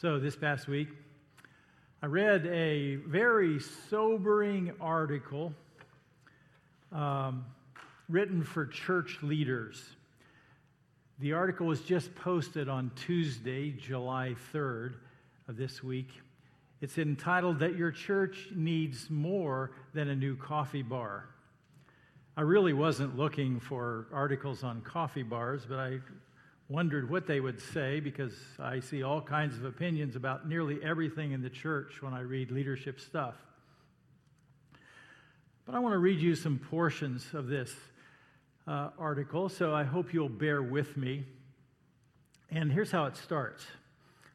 So, this past week, I read a very sobering article um, written for church leaders. The article was just posted on Tuesday, July 3rd of this week. It's entitled That Your Church Needs More Than a New Coffee Bar. I really wasn't looking for articles on coffee bars, but I wondered what they would say because I see all kinds of opinions about nearly everything in the church when I read leadership stuff. But I want to read you some portions of this uh, article, so I hope you'll bear with me. And here's how it starts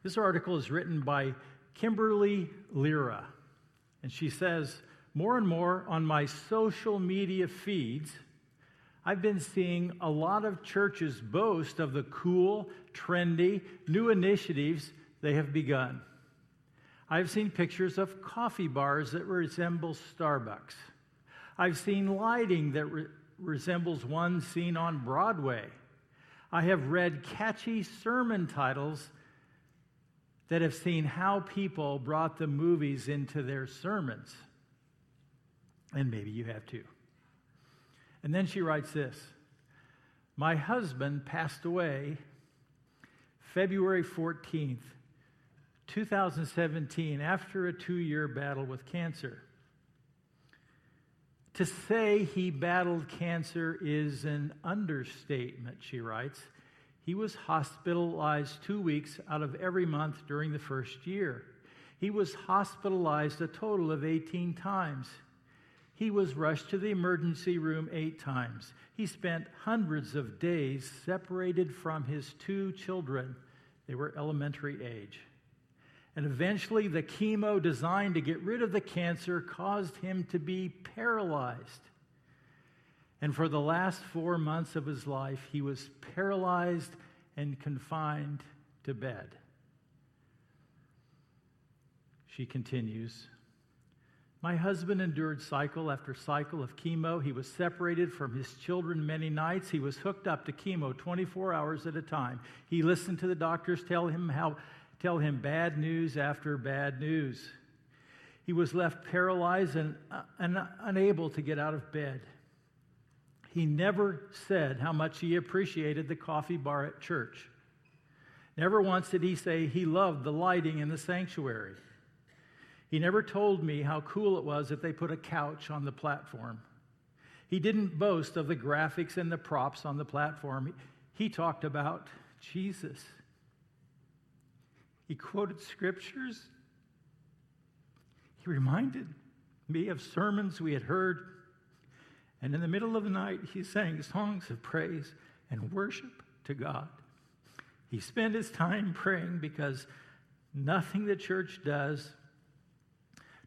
this article is written by Kimberly Lira, and she says, More and more on my social media feeds, I've been seeing a lot of churches boast of the cool, trendy, new initiatives they have begun. I've seen pictures of coffee bars that resemble Starbucks. I've seen lighting that re- resembles one seen on Broadway. I have read catchy sermon titles that have seen how people brought the movies into their sermons. And maybe you have too. And then she writes this My husband passed away February 14th, 2017, after a two year battle with cancer. To say he battled cancer is an understatement, she writes. He was hospitalized two weeks out of every month during the first year. He was hospitalized a total of 18 times. He was rushed to the emergency room eight times. He spent hundreds of days separated from his two children. They were elementary age. And eventually, the chemo designed to get rid of the cancer caused him to be paralyzed. And for the last four months of his life, he was paralyzed and confined to bed. She continues my husband endured cycle after cycle of chemo. He was separated from his children many nights. He was hooked up to chemo 24 hours at a time. He listened to the doctors tell him how tell him bad news after bad news. He was left paralyzed and, uh, and unable to get out of bed. He never said how much he appreciated the coffee bar at church. Never once did he say he loved the lighting in the sanctuary. He never told me how cool it was that they put a couch on the platform. He didn't boast of the graphics and the props on the platform. He talked about Jesus. He quoted scriptures. He reminded me of sermons we had heard. And in the middle of the night, he sang songs of praise and worship to God. He spent his time praying because nothing the church does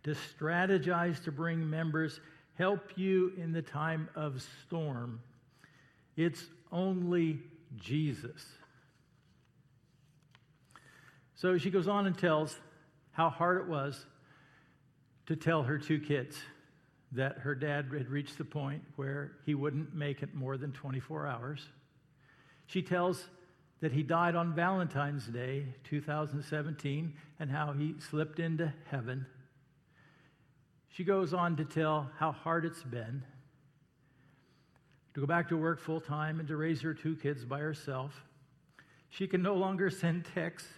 to strategize to bring members, help you in the time of storm. It's only Jesus. So she goes on and tells how hard it was to tell her two kids that her dad had reached the point where he wouldn't make it more than 24 hours. She tells that he died on Valentine's Day, 2017, and how he slipped into heaven she goes on to tell how hard it's been to go back to work full time and to raise her two kids by herself. She can no longer send texts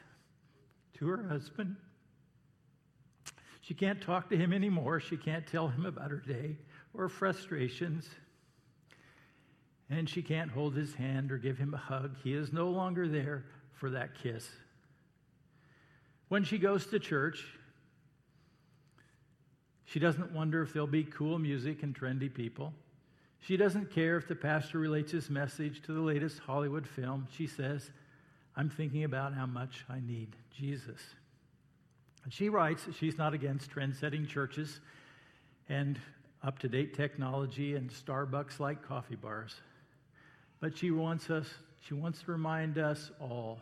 to her husband. She can't talk to him anymore. She can't tell him about her day or frustrations. And she can't hold his hand or give him a hug. He is no longer there for that kiss. When she goes to church, she doesn't wonder if there'll be cool music and trendy people. She doesn't care if the pastor relates his message to the latest Hollywood film. She says, I'm thinking about how much I need Jesus. And she writes that she's not against trend setting churches and up to date technology and Starbucks like coffee bars. But she wants us, she wants to remind us all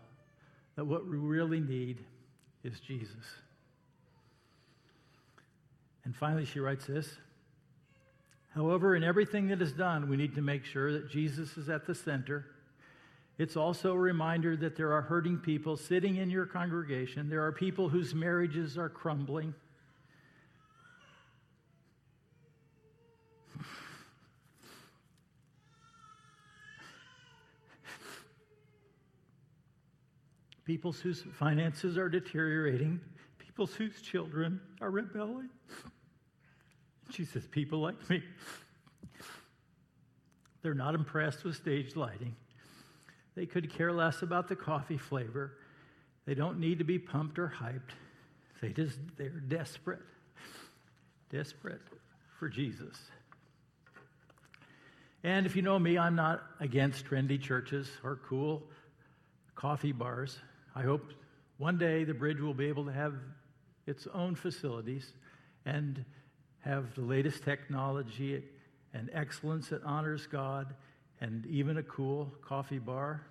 that what we really need is Jesus. And finally, she writes this However, in everything that is done, we need to make sure that Jesus is at the center It's also a reminder that there are hurting people sitting in your congregation. There are people whose marriages are crumbling. People whose finances are deteriorating, people whose children are rebelling. She says, People like me. They're not impressed with stage lighting. They could care less about the coffee flavor. They don't need to be pumped or hyped. They just they're desperate. Desperate for Jesus. And if you know me, I'm not against trendy churches or cool coffee bars. I hope one day the bridge will be able to have its own facilities and have the latest technology and excellence that honors God and even a cool coffee bar.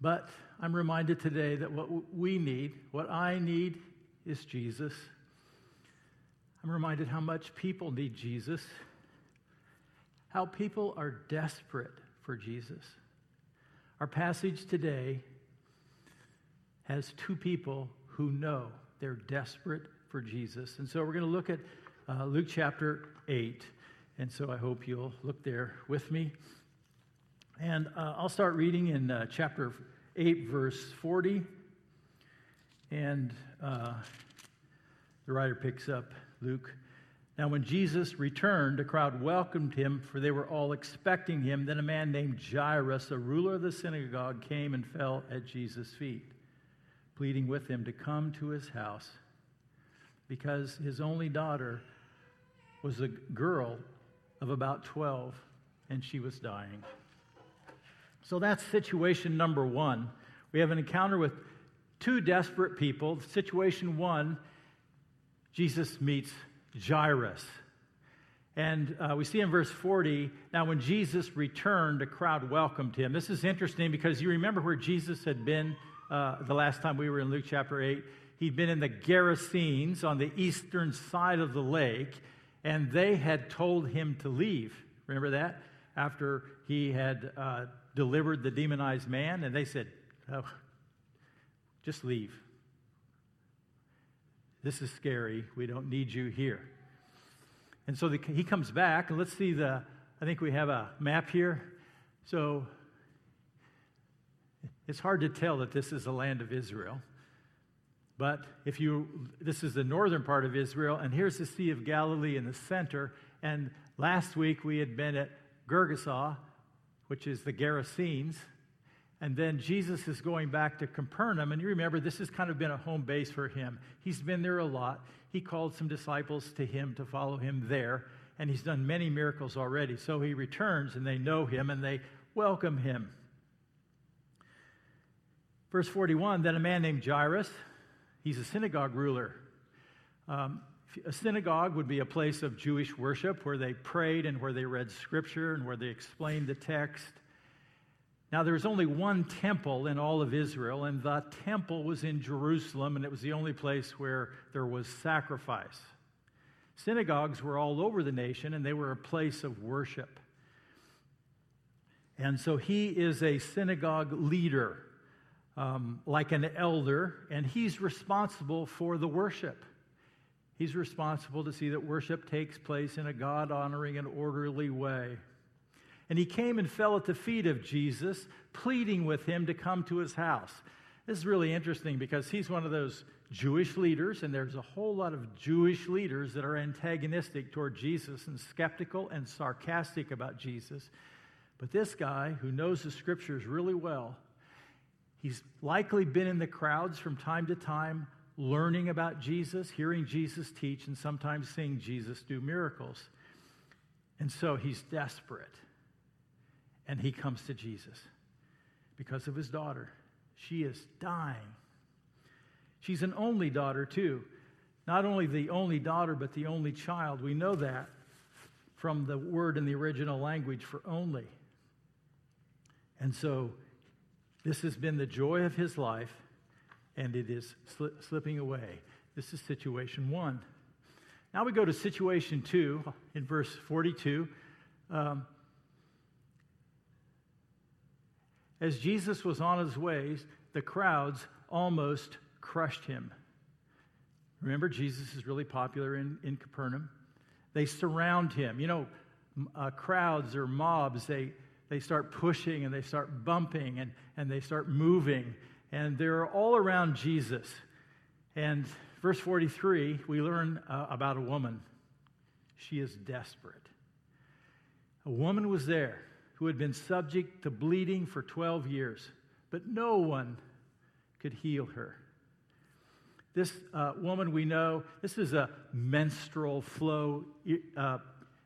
But I'm reminded today that what we need, what I need, is Jesus. I'm reminded how much people need Jesus, how people are desperate for Jesus. Our passage today has two people who know they're desperate for Jesus. And so we're going to look at uh, Luke chapter 8. And so I hope you'll look there with me. And uh, I'll start reading in uh, chapter 8, verse 40. And uh, the writer picks up Luke. Now, when Jesus returned, a crowd welcomed him, for they were all expecting him. Then a man named Jairus, a ruler of the synagogue, came and fell at Jesus' feet, pleading with him to come to his house because his only daughter was a girl of about 12 and she was dying. So that's situation number one. We have an encounter with two desperate people. Situation one, Jesus meets Jairus. And uh, we see in verse 40, now when Jesus returned, a crowd welcomed him. This is interesting because you remember where Jesus had been uh, the last time we were in Luke chapter 8. He'd been in the Gerasenes on the eastern side of the lake, and they had told him to leave. Remember that? After he had uh, delivered the demonized man, and they said, oh, just leave. This is scary. We don't need you here. And so the, he comes back, and let's see the, I think we have a map here. So it's hard to tell that this is the land of Israel. But if you, this is the northern part of Israel, and here's the Sea of Galilee in the center. And last week we had been at Gergesa, which is the Gerasenes. And then Jesus is going back to Capernaum. And you remember, this has kind of been a home base for him. He's been there a lot. He called some disciples to him to follow him there. And he's done many miracles already. So he returns, and they know him, and they welcome him. Verse 41 Then a man named Jairus, He's a synagogue ruler. Um, a synagogue would be a place of Jewish worship where they prayed and where they read scripture and where they explained the text. Now, there was only one temple in all of Israel, and the temple was in Jerusalem, and it was the only place where there was sacrifice. Synagogues were all over the nation, and they were a place of worship. And so he is a synagogue leader um, like an elder, and he's responsible for the worship. He's responsible to see that worship takes place in a God honoring and orderly way. And he came and fell at the feet of Jesus, pleading with him to come to his house. This is really interesting because he's one of those Jewish leaders, and there's a whole lot of Jewish leaders that are antagonistic toward Jesus and skeptical and sarcastic about Jesus. But this guy, who knows the scriptures really well, He's likely been in the crowds from time to time, learning about Jesus, hearing Jesus teach, and sometimes seeing Jesus do miracles. And so he's desperate. And he comes to Jesus because of his daughter. She is dying. She's an only daughter, too. Not only the only daughter, but the only child. We know that from the word in the original language for only. And so this has been the joy of his life, and it is sli- slipping away. This is situation one. Now we go to situation two in verse 42. Um, As Jesus was on his way, the crowds almost crushed him. Remember, Jesus is really popular in, in Capernaum. They surround him. You know, uh, crowds or mobs, they, they start pushing and they start bumping and, and they start moving. And they're all around Jesus. And verse 43, we learn uh, about a woman. She is desperate. A woman was there who had been subject to bleeding for 12 years, but no one could heal her. This uh, woman we know, this is a menstrual flow uh,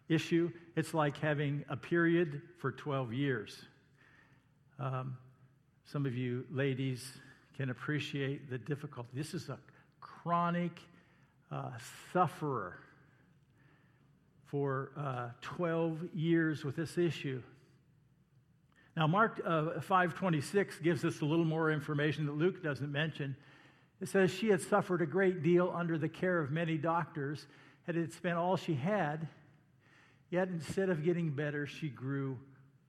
issue. It's like having a period for 12 years. Um, some of you ladies can appreciate the difficulty. This is a chronic uh, sufferer for uh, 12 years with this issue. Now, Mark uh, 5:26 gives us a little more information that Luke doesn't mention. It says she had suffered a great deal under the care of many doctors, and had spent all she had. Yet instead of getting better, she grew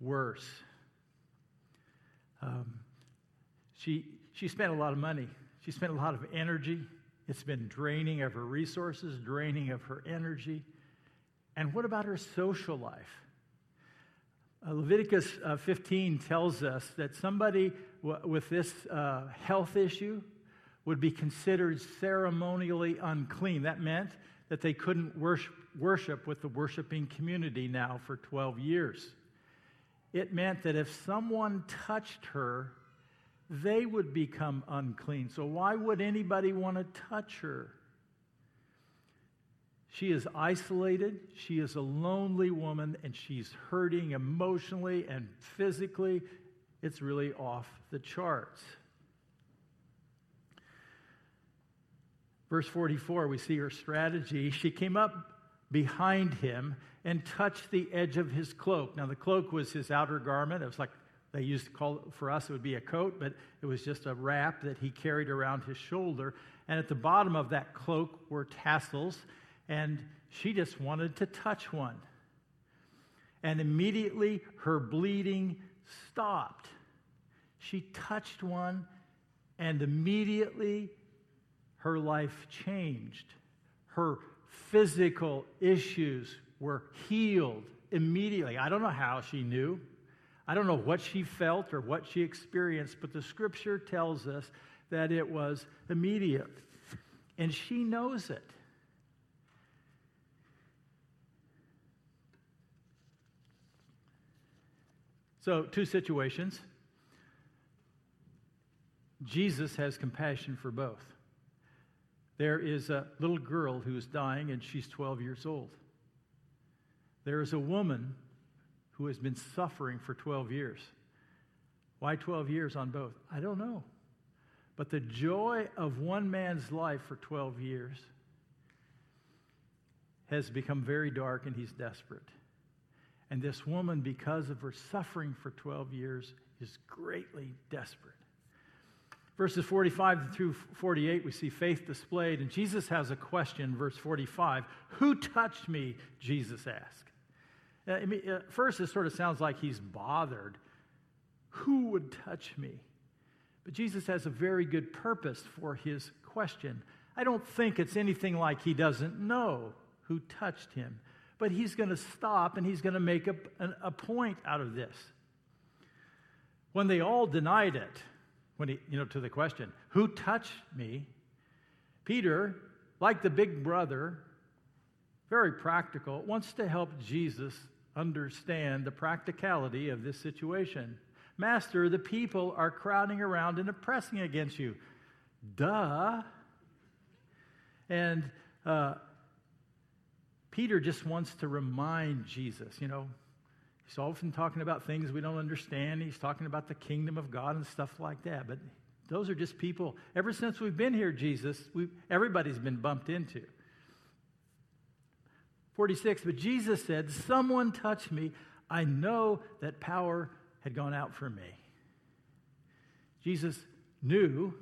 worse. Um, she, she spent a lot of money. She spent a lot of energy. It's been draining of her resources, draining of her energy. And what about her social life? Uh, Leviticus uh, 15 tells us that somebody w- with this uh, health issue would be considered ceremonially unclean. That meant that they couldn't worship, worship with the worshiping community now for 12 years. It meant that if someone touched her, they would become unclean. So, why would anybody want to touch her? She is isolated. She is a lonely woman, and she's hurting emotionally and physically. It's really off the charts. Verse 44, we see her strategy. She came up behind him and touched the edge of his cloak. Now, the cloak was his outer garment. It was like they used to call it, for us, it would be a coat, but it was just a wrap that he carried around his shoulder. And at the bottom of that cloak were tassels, and she just wanted to touch one. And immediately her bleeding stopped. She touched one, and immediately her life changed. Her physical issues were healed immediately. I don't know how she knew. I don't know what she felt or what she experienced, but the scripture tells us that it was immediate. And she knows it. So, two situations. Jesus has compassion for both. There is a little girl who is dying, and she's 12 years old. There is a woman who has been suffering for 12 years. Why 12 years on both? I don't know. But the joy of one man's life for 12 years has become very dark, and he's desperate. And this woman, because of her suffering for 12 years, is greatly desperate. Verses 45 through 48, we see faith displayed, and Jesus has a question, verse 45 Who touched me? Jesus asked. Uh, I mean, at first, it sort of sounds like he's bothered. Who would touch me? But Jesus has a very good purpose for his question. I don't think it's anything like he doesn't know who touched him, but he's going to stop and he's going to make a, a point out of this. When they all denied it, when he, you know, to the question, who touched me? Peter, like the big brother, very practical, wants to help Jesus understand the practicality of this situation. Master, the people are crowding around and oppressing against you. Duh. And uh, Peter just wants to remind Jesus, you know, He's often talking about things we don't understand. He's talking about the kingdom of God and stuff like that. But those are just people, ever since we've been here, Jesus, everybody's been bumped into. 46, but Jesus said, Someone touched me. I know that power had gone out from me. Jesus knew,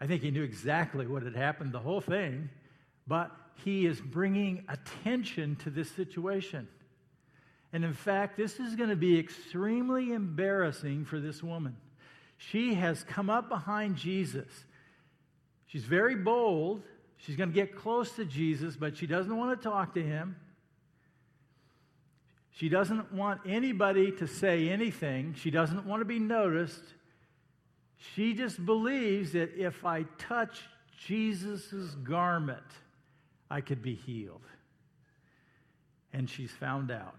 I think he knew exactly what had happened, the whole thing, but he is bringing attention to this situation. And in fact, this is going to be extremely embarrassing for this woman. She has come up behind Jesus. She's very bold. She's going to get close to Jesus, but she doesn't want to talk to him. She doesn't want anybody to say anything. She doesn't want to be noticed. She just believes that if I touch Jesus' garment, I could be healed. And she's found out.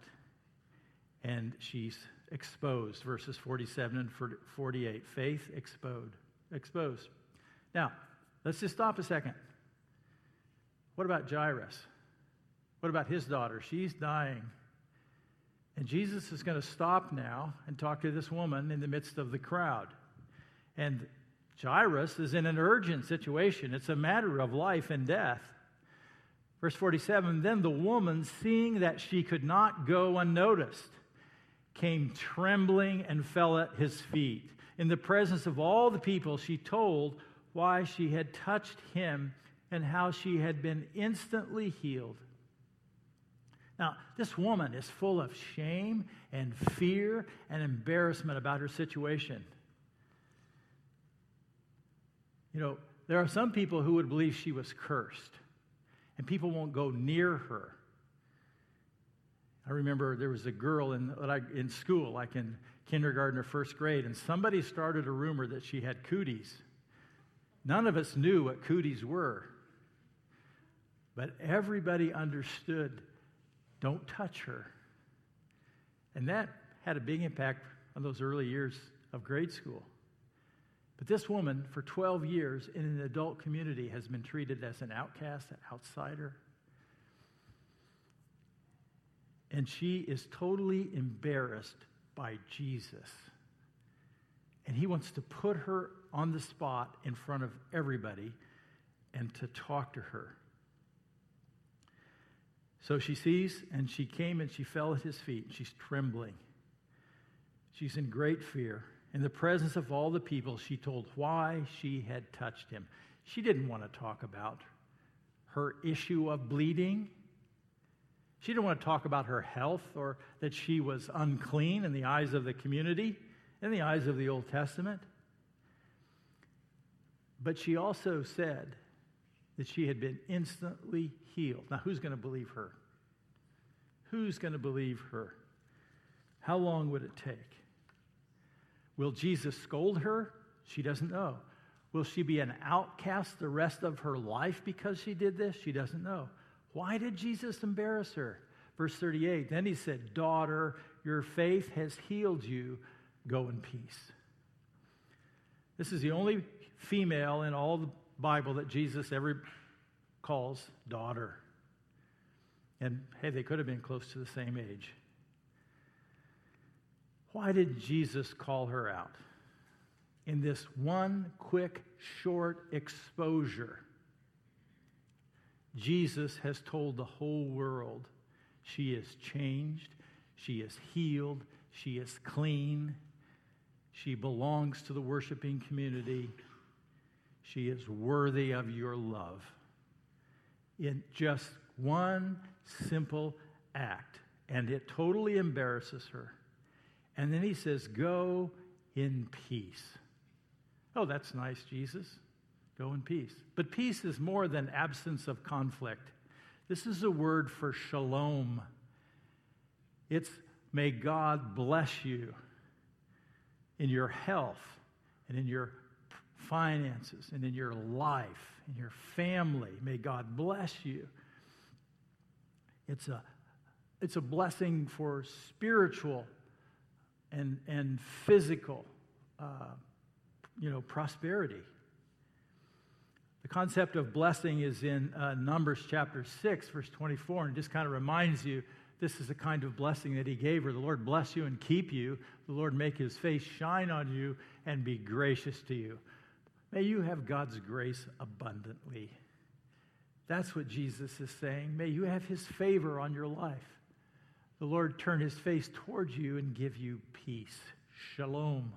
And she's exposed. Verses 47 and 48. Faith exposed. Exposed. Now, let's just stop a second. What about Jairus? What about his daughter? She's dying. And Jesus is going to stop now and talk to this woman in the midst of the crowd. And Jairus is in an urgent situation. It's a matter of life and death. Verse 47 Then the woman, seeing that she could not go unnoticed, came trembling and fell at his feet. In the presence of all the people, she told why she had touched him and how she had been instantly healed. Now, this woman is full of shame and fear and embarrassment about her situation. You know, there are some people who would believe she was cursed, and people won't go near her. I remember there was a girl in, in school, like in kindergarten or first grade, and somebody started a rumor that she had cooties. None of us knew what cooties were, but everybody understood don't touch her. And that had a big impact on those early years of grade school. But this woman, for 12 years in an adult community, has been treated as an outcast, an outsider. And she is totally embarrassed by Jesus. And he wants to put her on the spot in front of everybody and to talk to her. So she sees, and she came and she fell at his feet. She's trembling. She's in great fear. In the presence of all the people, she told why she had touched him. She didn't want to talk about her issue of bleeding. She didn't want to talk about her health or that she was unclean in the eyes of the community, in the eyes of the Old Testament. But she also said that she had been instantly healed. Now, who's going to believe her? Who's going to believe her? How long would it take? Will Jesus scold her? She doesn't know. Will she be an outcast the rest of her life because she did this? She doesn't know. Why did Jesus embarrass her? Verse 38 Then he said, Daughter, your faith has healed you. Go in peace. This is the only female in all the Bible that Jesus ever calls daughter. And hey, they could have been close to the same age. Why did Jesus call her out? In this one quick, short exposure, Jesus has told the whole world she is changed, she is healed, she is clean, she belongs to the worshiping community, she is worthy of your love. In just one simple act, and it totally embarrasses her. And then he says, Go in peace. Oh, that's nice, Jesus. Go in peace. But peace is more than absence of conflict. This is a word for shalom. It's may God bless you in your health and in your finances and in your life, in your family. May God bless you. It's a, it's a blessing for spiritual and, and physical, uh, you know, prosperity. The concept of blessing is in uh, Numbers chapter 6, verse 24, and just kind of reminds you this is the kind of blessing that he gave her. The Lord bless you and keep you. The Lord make his face shine on you and be gracious to you. May you have God's grace abundantly. That's what Jesus is saying. May you have his favor on your life. The Lord turn his face towards you and give you peace. Shalom.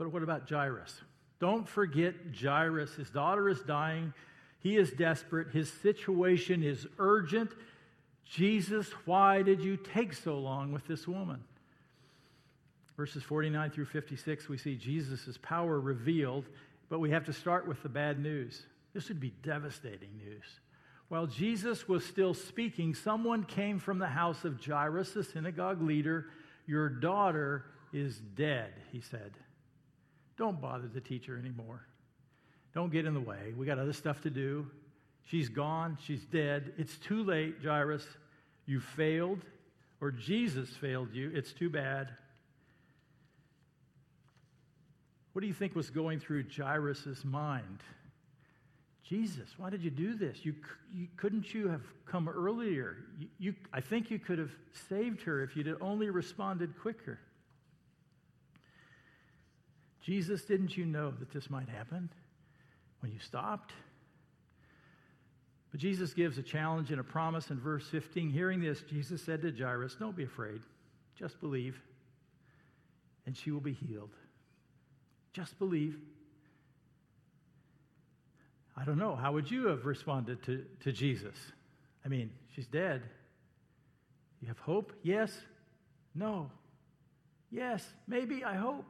But what about Jairus? Don't forget Jairus. His daughter is dying. He is desperate. His situation is urgent. Jesus, why did you take so long with this woman? Verses 49 through 56, we see Jesus' power revealed, but we have to start with the bad news. This would be devastating news. While Jesus was still speaking, someone came from the house of Jairus, the synagogue leader. Your daughter is dead, he said. Don't bother the teacher anymore. Don't get in the way. We got other stuff to do. She's gone. She's dead. It's too late, Jairus. You failed, or Jesus failed you. It's too bad. What do you think was going through Jairus' mind? Jesus, why did you do this? You, you, couldn't you have come earlier? You, you, I think you could have saved her if you'd only responded quicker. Jesus, didn't you know that this might happen when you stopped? But Jesus gives a challenge and a promise in verse 15. Hearing this, Jesus said to Jairus, Don't be afraid, just believe, and she will be healed. Just believe. I don't know. How would you have responded to, to Jesus? I mean, she's dead. You have hope? Yes? No? Yes? Maybe? I hope.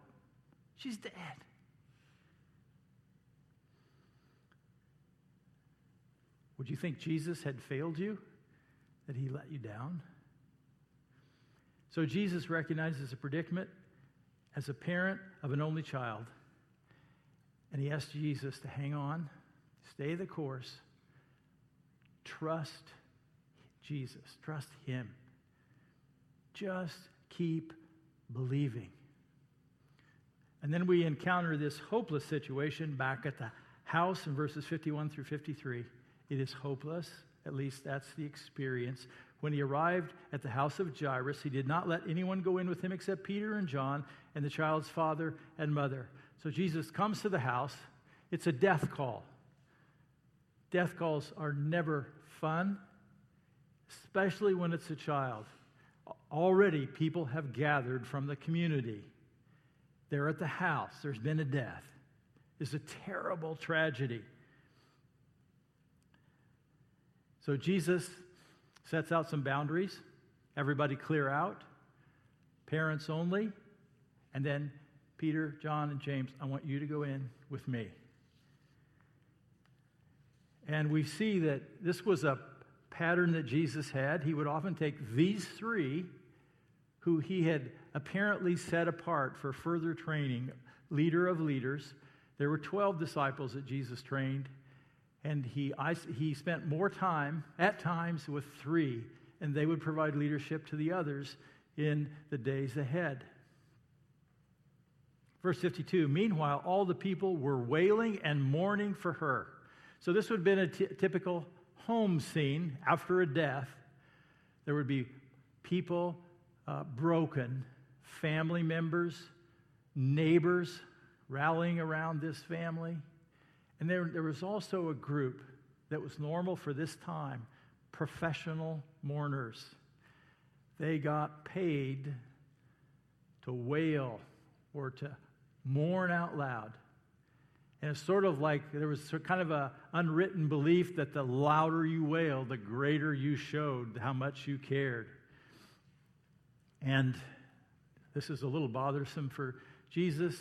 She's dead. Would you think Jesus had failed you? That he let you down? So Jesus recognizes a predicament as a parent of an only child. And he asks Jesus to hang on Stay the course. Trust Jesus. Trust Him. Just keep believing. And then we encounter this hopeless situation back at the house in verses 51 through 53. It is hopeless. At least that's the experience. When he arrived at the house of Jairus, he did not let anyone go in with him except Peter and John and the child's father and mother. So Jesus comes to the house. It's a death call. Death calls are never fun, especially when it's a child. Already, people have gathered from the community. They're at the house. There's been a death. It's a terrible tragedy. So, Jesus sets out some boundaries. Everybody clear out. Parents only. And then Peter, John, and James, I want you to go in with me. And we see that this was a pattern that Jesus had. He would often take these three, who he had apparently set apart for further training, leader of leaders. There were 12 disciples that Jesus trained, and he, I, he spent more time at times with three, and they would provide leadership to the others in the days ahead. Verse 52 Meanwhile, all the people were wailing and mourning for her. So, this would have been a t- typical home scene after a death. There would be people uh, broken, family members, neighbors rallying around this family. And there, there was also a group that was normal for this time professional mourners. They got paid to wail or to mourn out loud. And it's sort of like there was kind of an unwritten belief that the louder you wailed, the greater you showed how much you cared. And this is a little bothersome for Jesus.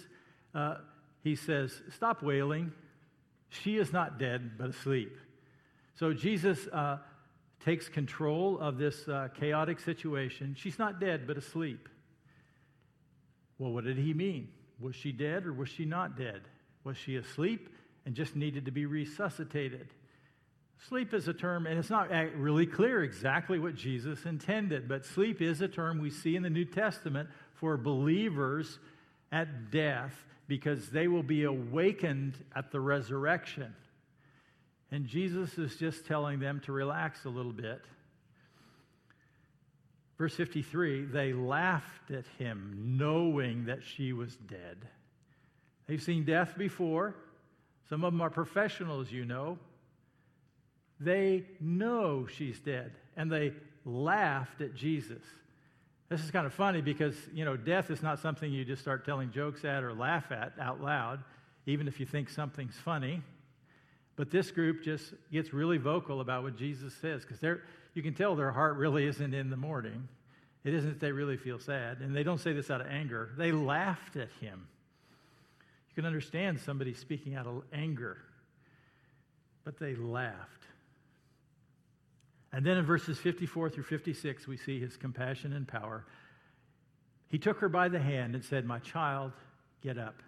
Uh, he says, Stop wailing. She is not dead, but asleep. So Jesus uh, takes control of this uh, chaotic situation. She's not dead, but asleep. Well, what did he mean? Was she dead or was she not dead? Was she asleep and just needed to be resuscitated? Sleep is a term, and it's not really clear exactly what Jesus intended, but sleep is a term we see in the New Testament for believers at death because they will be awakened at the resurrection. And Jesus is just telling them to relax a little bit. Verse 53 they laughed at him, knowing that she was dead. They've seen death before. Some of them are professionals, you know. They know she's dead, and they laughed at Jesus. This is kind of funny because, you know, death is not something you just start telling jokes at or laugh at out loud, even if you think something's funny. But this group just gets really vocal about what Jesus says because you can tell their heart really isn't in the mourning. It isn't that they really feel sad. And they don't say this out of anger. They laughed at him. You can understand somebody speaking out of anger, but they laughed. And then in verses 54 through 56, we see his compassion and power. He took her by the hand and said, My child, get up.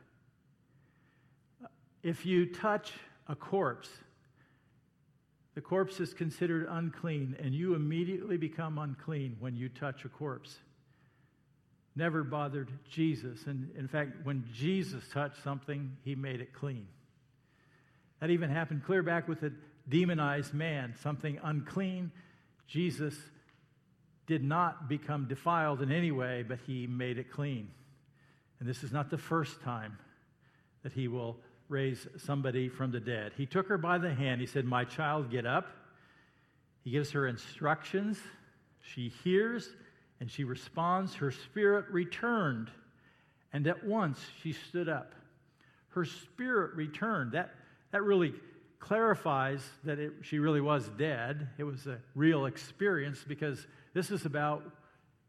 If you touch a corpse, the corpse is considered unclean, and you immediately become unclean when you touch a corpse. Never bothered Jesus. And in fact, when Jesus touched something, he made it clean. That even happened clear back with the demonized man, something unclean. Jesus did not become defiled in any way, but he made it clean. And this is not the first time that he will raise somebody from the dead. He took her by the hand. He said, My child, get up. He gives her instructions. She hears and she responds. Her spirit returned, and at once she stood up. Her spirit returned. That, that really clarifies that it, she really was dead. It was a real experience because this is about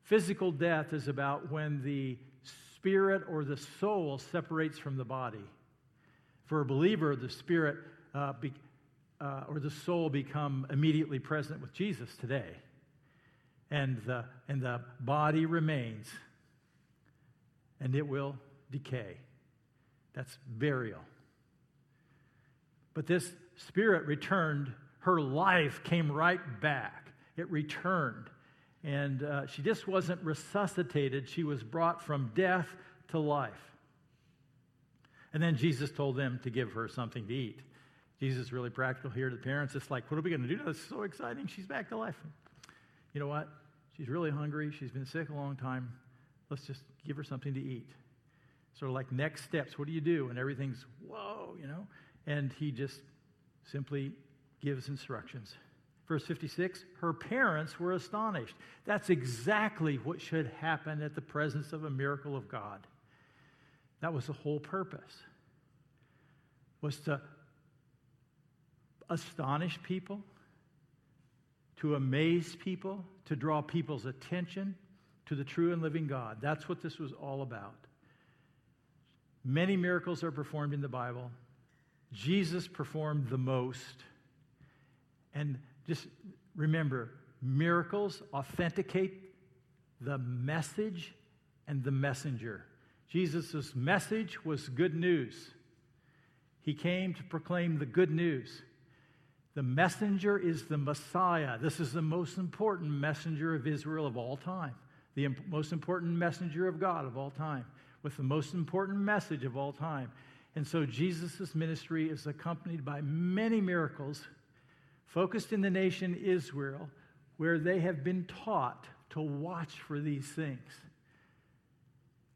physical death, is about when the spirit or the soul separates from the body. For a believer, the spirit uh, be, uh, or the soul become immediately present with Jesus today. And the, and the body remains, and it will decay. That's burial. But this spirit returned, her life came right back. It returned. And uh, she just wasn't resuscitated, she was brought from death to life. And then Jesus told them to give her something to eat. Jesus is really practical here to the parents. It's like, what are we going to do? This is so exciting. She's back to life. You know what? She's really hungry. She's been sick a long time. Let's just give her something to eat. Sort of like next steps. What do you do? And everything's, whoa, you know? And he just simply gives instructions. Verse 56 her parents were astonished. That's exactly what should happen at the presence of a miracle of God. That was the whole purpose. Was to astonish people, to amaze people, to draw people's attention to the true and living God. That's what this was all about. Many miracles are performed in the Bible. Jesus performed the most. And just remember, miracles authenticate the message and the messenger. Jesus' message was good news. He came to proclaim the good news. The messenger is the Messiah. This is the most important messenger of Israel of all time, the imp- most important messenger of God of all time, with the most important message of all time. And so Jesus' ministry is accompanied by many miracles focused in the nation Israel, where they have been taught to watch for these things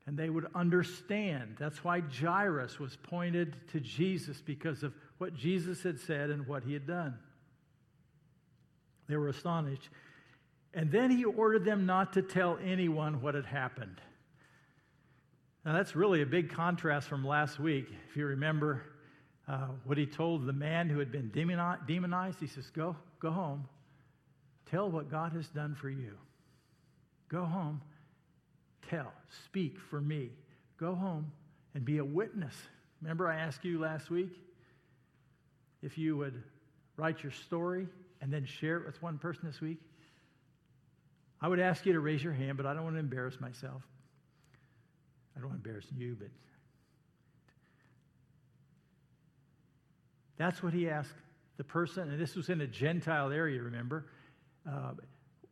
and they would understand. That's why Jairus was pointed to Jesus because of what Jesus had said and what he had done. They were astonished. And then he ordered them not to tell anyone what had happened. Now, that's really a big contrast from last week. If you remember uh, what he told the man who had been demonized, he says, Go, go home. Tell what God has done for you. Go home tell, speak for me. Go home and be a witness. Remember, I asked you last week if you would write your story and then share it with one person this week? I would ask you to raise your hand, but I don't want to embarrass myself. I don't want to embarrass you, but that's what he asked the person, and this was in a Gentile area, remember, uh,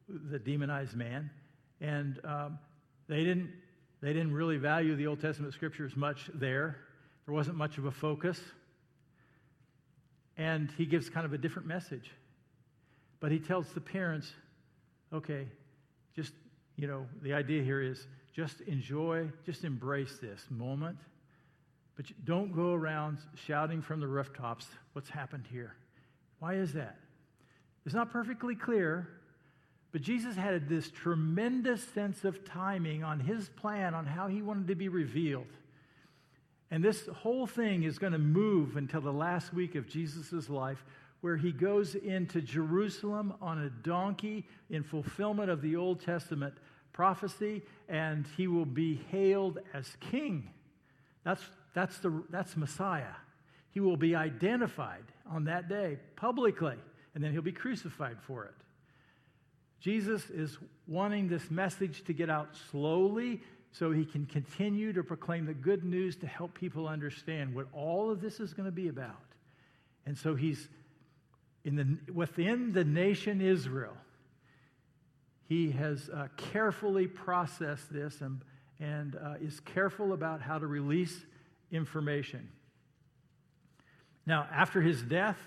the demonized man. And um, they didn't, they didn't really value the Old Testament scriptures much there. There wasn't much of a focus. And he gives kind of a different message. But he tells the parents, okay, just, you know, the idea here is just enjoy, just embrace this moment. But don't go around shouting from the rooftops what's happened here. Why is that? It's not perfectly clear, but Jesus had this tremendous sense of timing on his plan on how he wanted to be revealed. And this whole thing is going to move until the last week of Jesus' life, where he goes into Jerusalem on a donkey in fulfillment of the Old Testament prophecy, and he will be hailed as king. That's, that's, the, that's Messiah. He will be identified on that day publicly, and then he'll be crucified for it. Jesus is wanting this message to get out slowly so he can continue to proclaim the good news to help people understand what all of this is going to be about. And so he's in the, within the nation Israel, he has uh, carefully processed this and, and uh, is careful about how to release information. Now, after his death,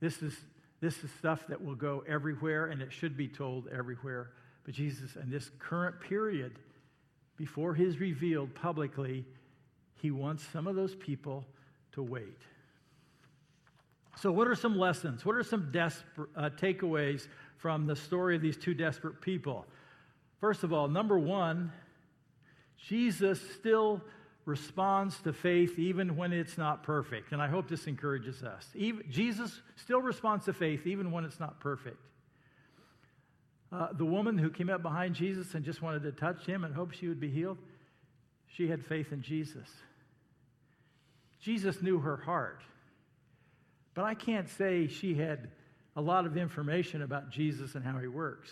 this is, this is stuff that will go everywhere and it should be told everywhere. But Jesus, in this current period, before he's revealed publicly, he wants some of those people to wait. So, what are some lessons? What are some desperate, uh, takeaways from the story of these two desperate people? First of all, number one, Jesus still responds to faith even when it's not perfect. And I hope this encourages us. Even, Jesus still responds to faith even when it's not perfect. Uh, the woman who came up behind Jesus and just wanted to touch him and hope she would be healed, she had faith in Jesus. Jesus knew her heart. But I can't say she had a lot of information about Jesus and how he works.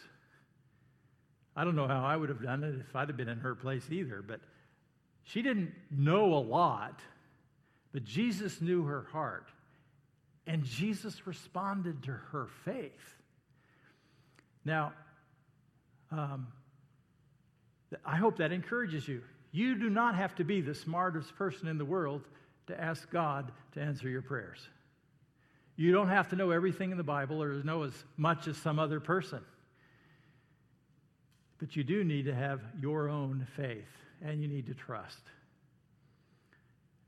I don't know how I would have done it if I'd have been in her place either, but she didn't know a lot, but Jesus knew her heart. And Jesus responded to her faith. Now, um, I hope that encourages you. You do not have to be the smartest person in the world to ask God to answer your prayers. You don't have to know everything in the Bible or know as much as some other person. But you do need to have your own faith and you need to trust.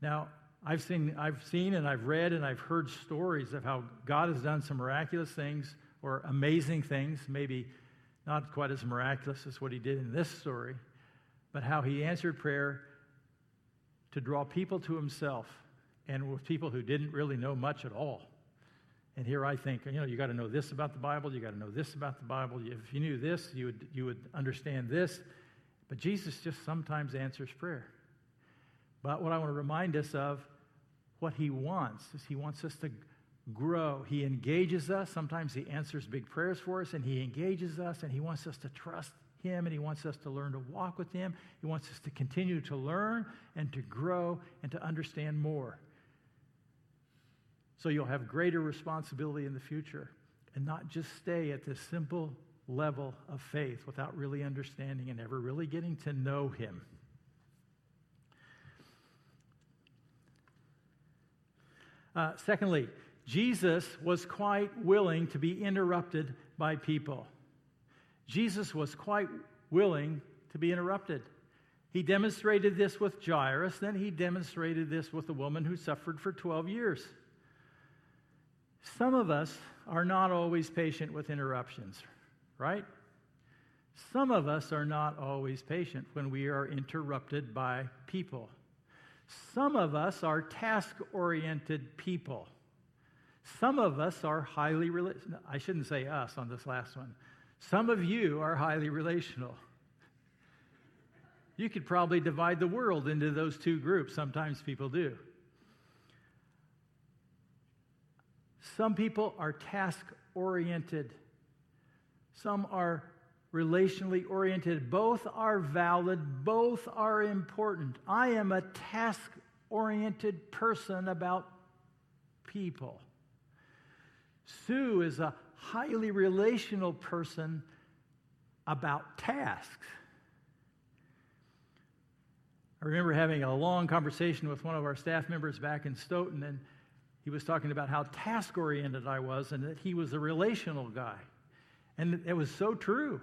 Now, I've seen, I've seen and I've read and I've heard stories of how God has done some miraculous things or amazing things, maybe not quite as miraculous as what he did in this story, but how he answered prayer to draw people to himself and with people who didn't really know much at all. And here I think, you know, you got to know this about the Bible, you got to know this about the Bible. If you knew this, you would, you would understand this. But Jesus just sometimes answers prayer. But what I want to remind us of, what he wants, is he wants us to grow. He engages us. Sometimes he answers big prayers for us, and he engages us, and he wants us to trust him, and he wants us to learn to walk with him. He wants us to continue to learn and to grow and to understand more. So you'll have greater responsibility in the future and not just stay at this simple level of faith without really understanding and ever really getting to know him. Uh, secondly, Jesus was quite willing to be interrupted by people. Jesus was quite willing to be interrupted. He demonstrated this with Jairus, then he demonstrated this with the woman who suffered for 12 years. Some of us are not always patient with interruptions, right? Some of us are not always patient when we are interrupted by people. Some of us are task oriented people. Some of us are highly relational. I shouldn't say us on this last one. Some of you are highly relational. You could probably divide the world into those two groups. Sometimes people do. Some people are task oriented, some are relationally oriented. Both are valid, both are important. I am a task oriented person about people. Sue is a highly relational person about tasks. I remember having a long conversation with one of our staff members back in Stoughton, and he was talking about how task oriented I was and that he was a relational guy. And it was so true.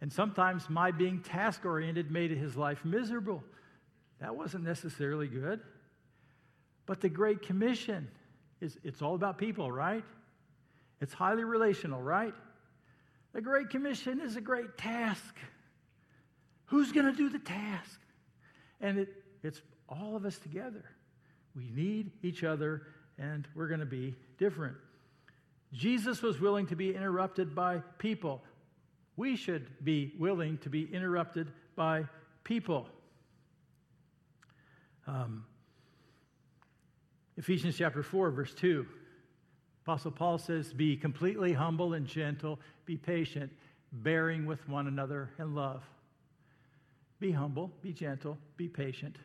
And sometimes my being task oriented made his life miserable. That wasn't necessarily good. But the Great Commission is it's all about people, right? It's highly relational, right? The Great Commission is a great task. Who's going to do the task? And it, it's all of us together. We need each other, and we're going to be different. Jesus was willing to be interrupted by people. We should be willing to be interrupted by people. Um, Ephesians chapter 4, verse 2. Apostle Paul says, Be completely humble and gentle, be patient, bearing with one another in love. Be humble, be gentle, be patient,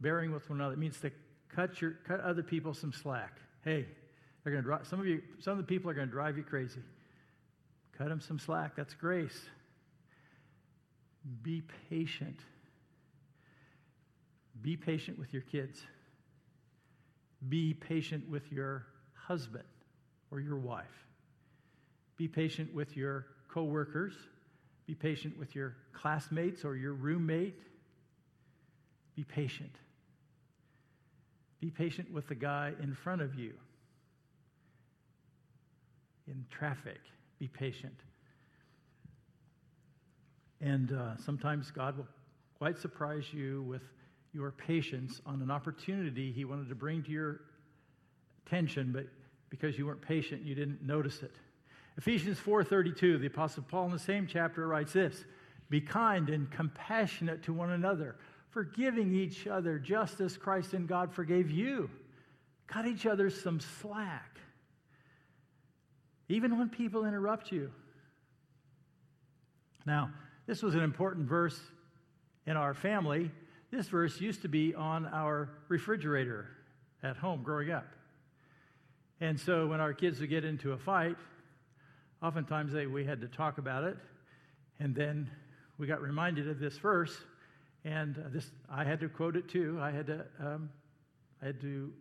bearing with one another. It means to cut, your, cut other people some slack. Hey, they're going to drive, some of you, some of the people are going to drive you crazy. Cut them some slack. That's grace. Be patient. Be patient with your kids. Be patient with your husband or your wife. Be patient with your coworkers. Be patient with your classmates or your roommate. Be patient. Be patient with the guy in front of you in traffic. Be patient. And uh, sometimes God will quite surprise you with your patience on an opportunity He wanted to bring to your attention, but because you weren't patient, you didn't notice it. Ephesians 4:32, the apostle Paul in the same chapter writes this: "Be kind and compassionate to one another, forgiving each other just as Christ and God forgave you." Cut each other some slack. Even when people interrupt you. Now, this was an important verse in our family. This verse used to be on our refrigerator at home growing up. And so when our kids would get into a fight, oftentimes they, we had to talk about it. And then we got reminded of this verse. And this, I had to quote it too. I had to, um, I had to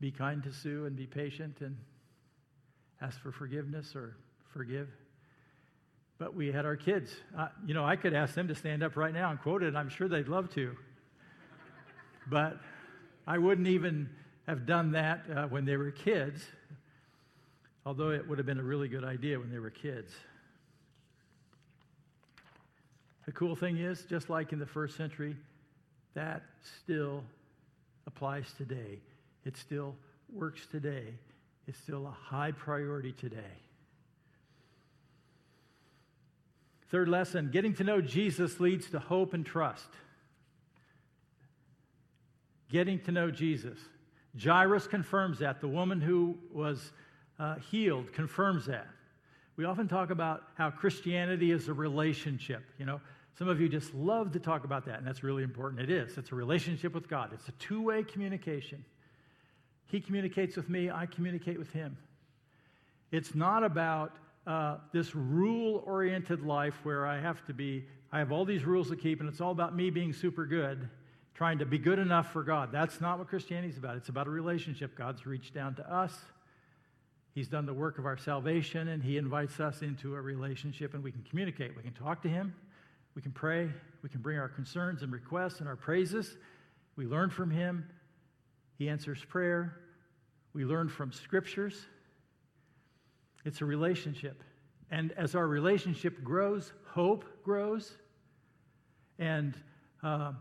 be kind to Sue and be patient and ask for forgiveness or forgive. But we had our kids. Uh, you know, I could ask them to stand up right now and quote it, and I'm sure they'd love to. but I wouldn't even have done that uh, when they were kids, although it would have been a really good idea when they were kids. The cool thing is, just like in the first century, that still applies today. It still works today. It's still a high priority today. Third lesson getting to know Jesus leads to hope and trust. Getting to know Jesus. Jairus confirms that. The woman who was uh, healed confirms that. We often talk about how Christianity is a relationship. You know, some of you just love to talk about that, and that's really important. It is. It's a relationship with God, it's a two way communication. He communicates with me, I communicate with him. It's not about uh, this rule oriented life where I have to be, I have all these rules to keep, and it's all about me being super good trying to be good enough for God. That's not what Christianity is about. It's about a relationship. God's reached down to us. He's done the work of our salvation, and He invites us into a relationship, and we can communicate. We can talk to Him. We can pray. We can bring our concerns and requests and our praises. We learn from Him. He answers prayer. We learn from scriptures. It's a relationship. And as our relationship grows, hope grows. And uh,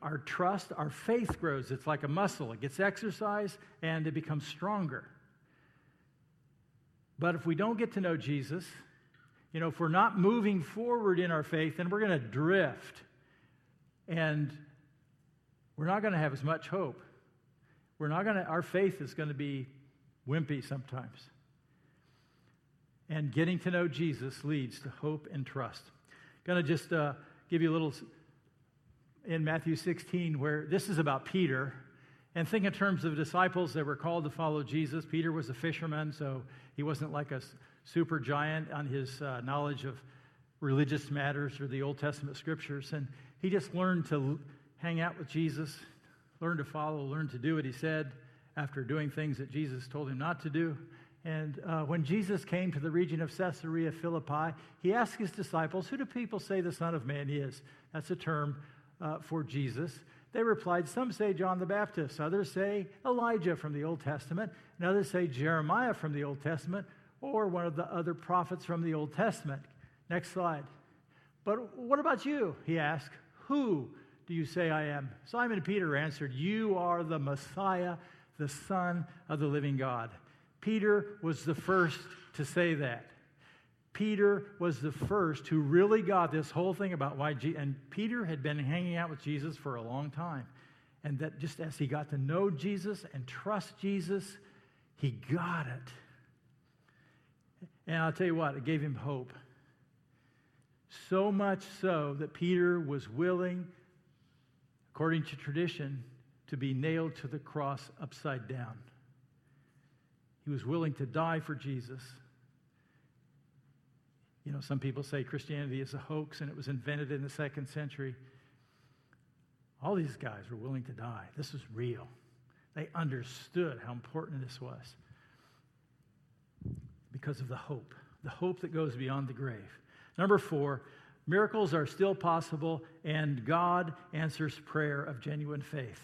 our trust, our faith grows. It's like a muscle, it gets exercised and it becomes stronger. But if we don't get to know Jesus, you know, if we're not moving forward in our faith, then we're going to drift. And we're not going to have as much hope. We're not going to, our faith is going to be wimpy sometimes. And getting to know Jesus leads to hope and trust. Going to just uh, give you a little in Matthew 16 where this is about Peter. And think in terms of disciples that were called to follow Jesus. Peter was a fisherman, so he wasn't like a super giant on his uh, knowledge of religious matters or the Old Testament scriptures. And he just learned to hang out with Jesus, learn to follow, learn to do what he said after doing things that Jesus told him not to do. And uh, when Jesus came to the region of Caesarea Philippi, he asked his disciples, Who do people say the Son of Man is? That's a term uh, for Jesus. They replied, Some say John the Baptist, others say Elijah from the Old Testament, and others say Jeremiah from the Old Testament, or one of the other prophets from the Old Testament. Next slide. But what about you? He asked. Who do you say I am? Simon Peter answered, You are the Messiah, the Son of the living God. Peter was the first to say that. Peter was the first who really got this whole thing about why, and Peter had been hanging out with Jesus for a long time. And that just as he got to know Jesus and trust Jesus, he got it. And I'll tell you what, it gave him hope. So much so that Peter was willing, according to tradition, to be nailed to the cross upside down. He was willing to die for Jesus. You know, some people say Christianity is a hoax and it was invented in the second century. All these guys were willing to die. This was real. They understood how important this was because of the hope, the hope that goes beyond the grave. Number four, miracles are still possible, and God answers prayer of genuine faith.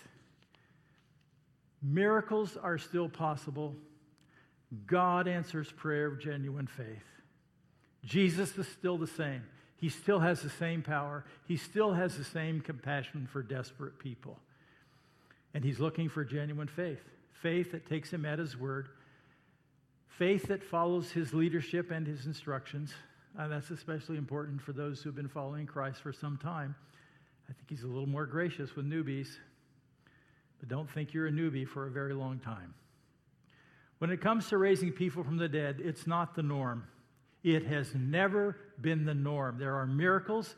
Miracles are still possible. God answers prayer of genuine faith. Jesus is still the same. He still has the same power. He still has the same compassion for desperate people. And he's looking for genuine faith faith that takes him at his word, faith that follows his leadership and his instructions. And that's especially important for those who've been following Christ for some time. I think he's a little more gracious with newbies, but don't think you're a newbie for a very long time. When it comes to raising people from the dead, it's not the norm. It has never been the norm. There are miracles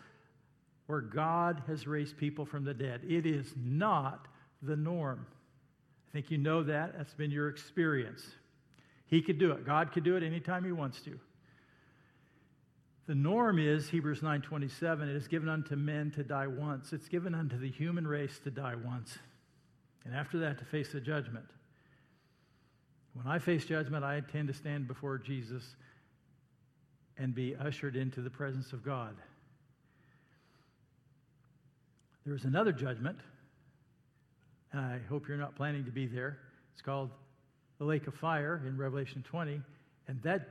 where God has raised people from the dead. It is not the norm. I think you know that. That's been your experience. He could do it. God could do it anytime he wants to. The norm is Hebrews 9:27, it is given unto men to die once. It's given unto the human race to die once. And after that to face the judgment. When I face judgment, I intend to stand before Jesus and be ushered into the presence of God. There is another judgment. and I hope you're not planning to be there. It's called the lake of fire in Revelation 20, and that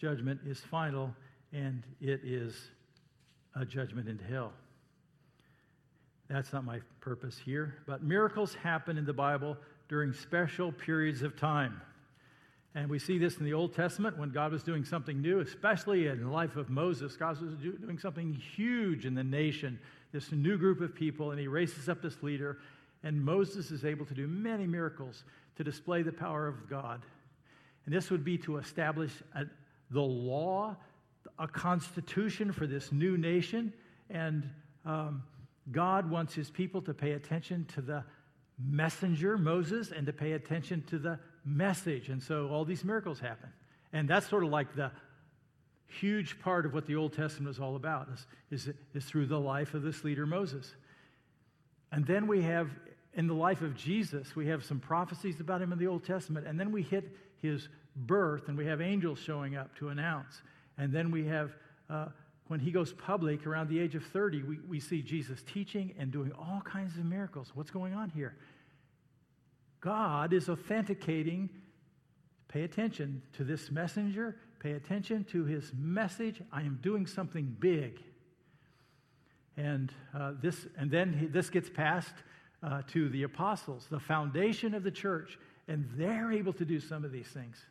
judgment is final and it is a judgment into hell. That's not my purpose here, but miracles happen in the Bible during special periods of time. And we see this in the Old Testament when God was doing something new, especially in the life of Moses. God was doing something huge in the nation, this new group of people, and he raises up this leader. And Moses is able to do many miracles to display the power of God. And this would be to establish a, the law, a constitution for this new nation. And um, God wants his people to pay attention to the messenger, Moses, and to pay attention to the message. And so all these miracles happen. And that's sort of like the huge part of what the Old Testament is all about, is, is, is through the life of this leader, Moses. And then we have, in the life of Jesus, we have some prophecies about him in the Old Testament. And then we hit his birth, and we have angels showing up to announce. And then we have, uh, when he goes public around the age of 30, we, we see Jesus teaching and doing all kinds of miracles. What's going on here? God is authenticating. Pay attention to this messenger. Pay attention to his message. I am doing something big. And uh, this, and then he, this gets passed uh, to the apostles, the foundation of the church, and they're able to do some of these things.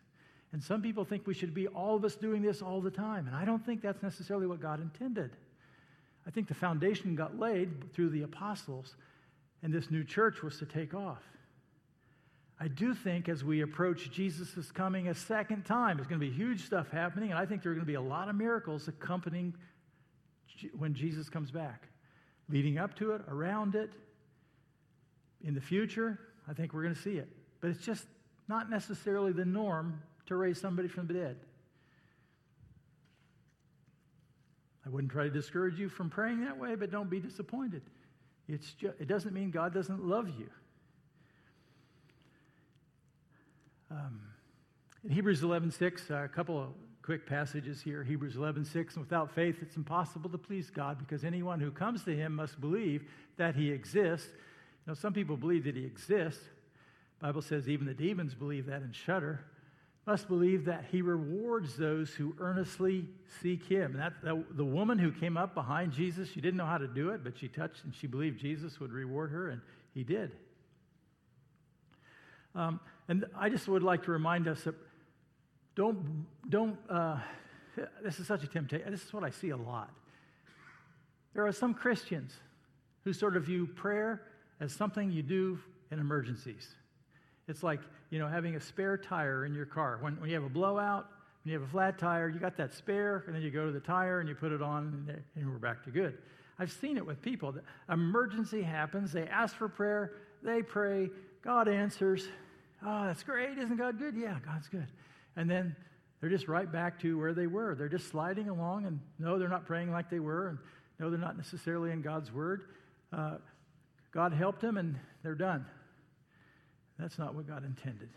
And some people think we should be all of us doing this all the time, and I don't think that's necessarily what God intended. I think the foundation got laid through the apostles, and this new church was to take off. I do think as we approach Jesus' coming a second time, there's going to be huge stuff happening, and I think there are going to be a lot of miracles accompanying when Jesus comes back. Leading up to it, around it, in the future, I think we're going to see it. But it's just not necessarily the norm to raise somebody from the dead. I wouldn't try to discourage you from praying that way, but don't be disappointed. It's it doesn't mean God doesn't love you. Um, in Hebrews 11:6, uh, a couple of quick passages here. Hebrews 11:6, and without faith it's impossible to please God because anyone who comes to him must believe that he exists. Know, some people believe that he exists. The Bible says even the demons believe that and shudder. must believe that he rewards those who earnestly seek him. That, that, the woman who came up behind Jesus, she didn't know how to do it, but she touched and she believed Jesus would reward her, and he did. Um, and I just would like to remind us that don't, don't uh, this is such a temptation. This is what I see a lot. There are some Christians who sort of view prayer as something you do in emergencies. It's like, you know, having a spare tire in your car. When, when you have a blowout, when you have a flat tire, you got that spare, and then you go to the tire and you put it on, and, and we're back to good. I've seen it with people. The emergency happens, they ask for prayer, they pray, God answers. Oh, that's great. Isn't God good? Yeah, God's good. And then they're just right back to where they were. They're just sliding along, and no, they're not praying like they were, and no, they're not necessarily in God's word. Uh, God helped them, and they're done. That's not what God intended.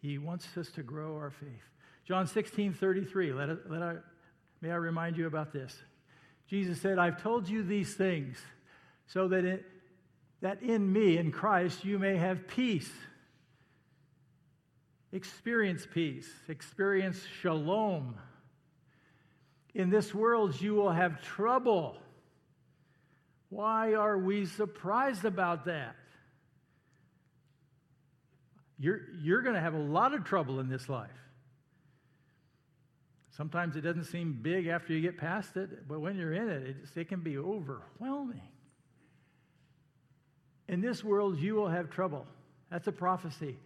He wants us to grow our faith. John 16, 33. Let, let I, may I remind you about this. Jesus said, I've told you these things so that, it, that in me, in Christ, you may have peace. Experience peace, experience shalom. In this world, you will have trouble. Why are we surprised about that? You're, you're going to have a lot of trouble in this life. Sometimes it doesn't seem big after you get past it, but when you're in it, it, it can be overwhelming. In this world, you will have trouble. That's a prophecy.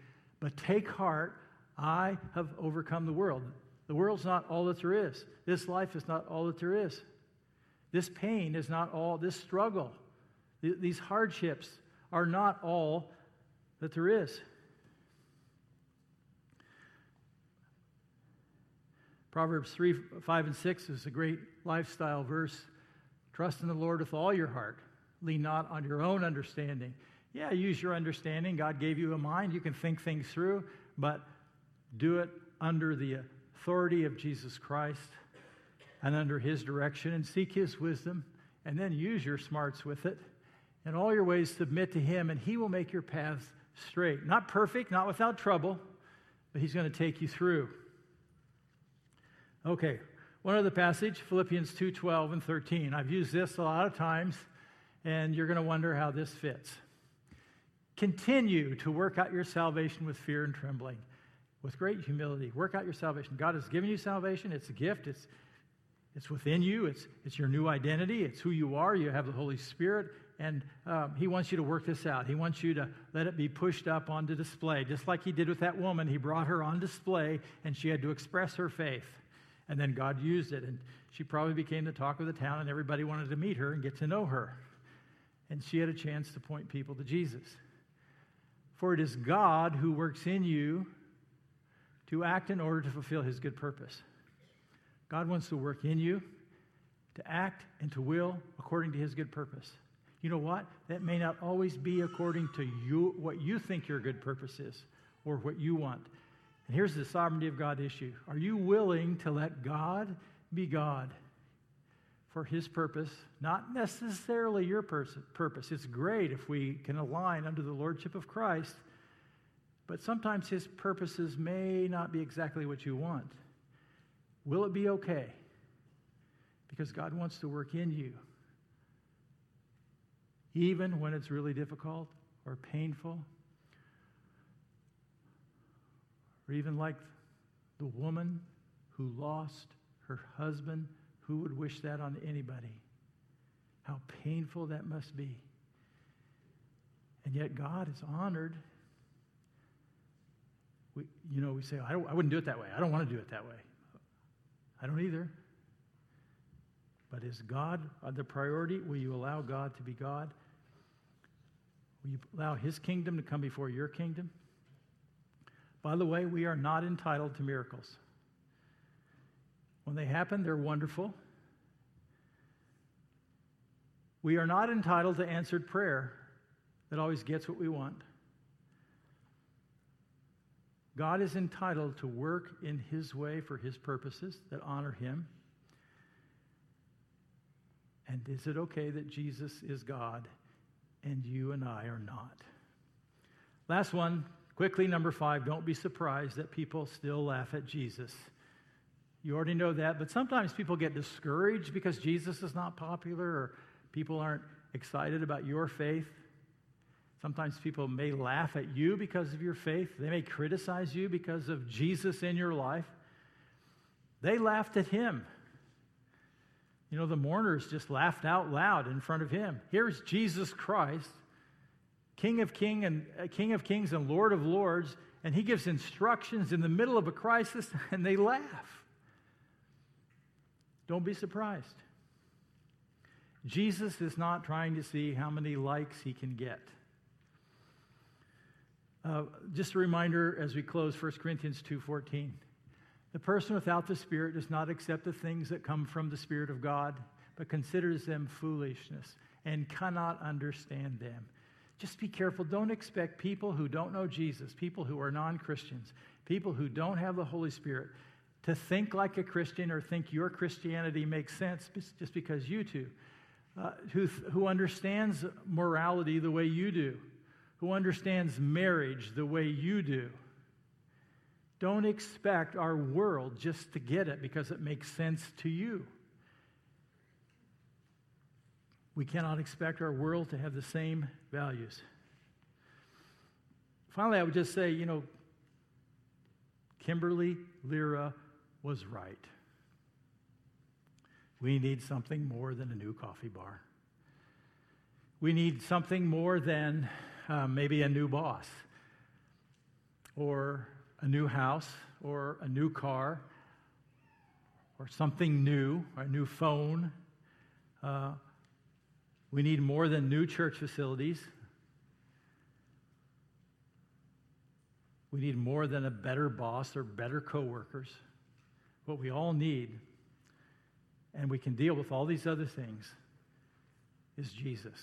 But take heart, I have overcome the world. The world's not all that there is. This life is not all that there is. This pain is not all, this struggle, th- these hardships are not all that there is. Proverbs 3, 5, and 6 is a great lifestyle verse. Trust in the Lord with all your heart. Lean not on your own understanding. Yeah, use your understanding. God gave you a mind. You can think things through, but do it under the authority of Jesus Christ and under his direction and seek his wisdom and then use your smarts with it. In all your ways, submit to him, and he will make your paths straight. Not perfect, not without trouble, but he's going to take you through. Okay, one other passage, Philippians 2 12 and 13. I've used this a lot of times, and you're going to wonder how this fits. Continue to work out your salvation with fear and trembling, with great humility. Work out your salvation. God has given you salvation, it's a gift, it's, it's within you, it's, it's your new identity, it's who you are. You have the Holy Spirit, and um, He wants you to work this out. He wants you to let it be pushed up onto display. Just like He did with that woman, He brought her on display, and she had to express her faith. And then God used it, and she probably became the talk of the town, and everybody wanted to meet her and get to know her. And she had a chance to point people to Jesus. For it is God who works in you to act in order to fulfill his good purpose. God wants to work in you to act and to will according to his good purpose. You know what? That may not always be according to you, what you think your good purpose is or what you want. And here's the sovereignty of God issue Are you willing to let God be God for his purpose, not necessarily your purpose? It's great if we can align under the lordship of Christ, but sometimes his purposes may not be exactly what you want. Will it be okay? Because God wants to work in you, even when it's really difficult or painful Or even like the woman who lost her husband, who would wish that on anybody? How painful that must be. And yet God is honored. We, you know, we say, I, I wouldn't do it that way. I don't want to do it that way. I don't either. But is God the priority? Will you allow God to be God? Will you allow His kingdom to come before your kingdom? By the way, we are not entitled to miracles. When they happen, they're wonderful. We are not entitled to answered prayer that always gets what we want. God is entitled to work in His way for His purposes that honor Him. And is it okay that Jesus is God and you and I are not? Last one quickly, number five, don't be surprised that people still laugh at Jesus. You already know that, but sometimes people get discouraged because Jesus is not popular or people aren't excited about your faith. Sometimes people may laugh at you because of your faith. They may criticize you because of Jesus in your life. They laughed at him. You know, the mourners just laughed out loud in front of him. Here's Jesus Christ, King of King and uh, King of Kings and Lord of Lords, and he gives instructions in the middle of a crisis and they laugh. Don't be surprised. Jesus is not trying to see how many likes he can get. Uh, just a reminder as we close 1 Corinthians 2:14. The person without the Spirit does not accept the things that come from the Spirit of God, but considers them foolishness and cannot understand them. Just be careful. Don't expect people who don't know Jesus, people who are non Christians, people who don't have the Holy Spirit, to think like a Christian or think your Christianity makes sense just because you do. Uh, who, who understands morality the way you do who understands marriage the way you do. Don't expect our world just to get it because it makes sense to you. We cannot expect our world to have the same values. Finally, I would just say, you know, Kimberly Lira was right. We need something more than a new coffee bar. We need something more than uh, maybe a new boss, or a new house, or a new car, or something new, or a new phone. Uh, we need more than new church facilities. We need more than a better boss or better coworkers. What we all need, and we can deal with all these other things, is Jesus.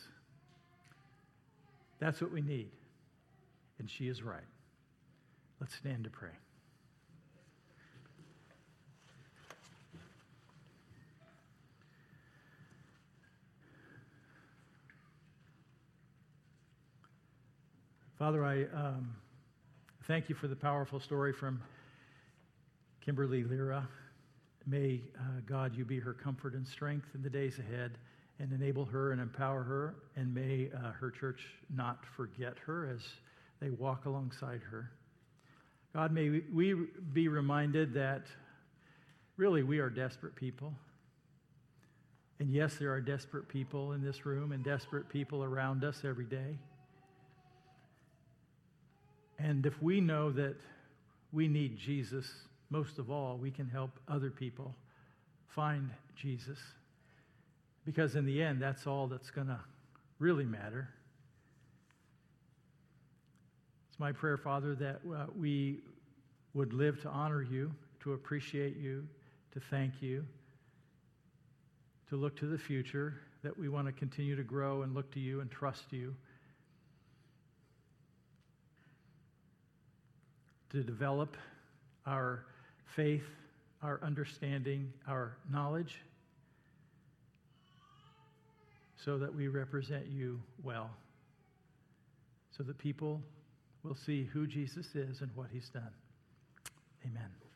That's what we need. And she is right. Let's stand to pray. Father, I um, thank you for the powerful story from Kimberly Lira. May uh, God, you be her comfort and strength in the days ahead and enable her and empower her, and may uh, her church not forget her as they walk alongside her. God, may we be reminded that really we are desperate people. And yes, there are desperate people in this room and desperate people around us every day. And if we know that we need Jesus most of all, we can help other people find Jesus. Because in the end, that's all that's going to really matter. It's my prayer, Father, that uh, we would live to honor you, to appreciate you, to thank you, to look to the future, that we want to continue to grow and look to you and trust you. To develop our faith, our understanding, our knowledge so that we represent you well, so that people will see who Jesus is and what he's done. Amen.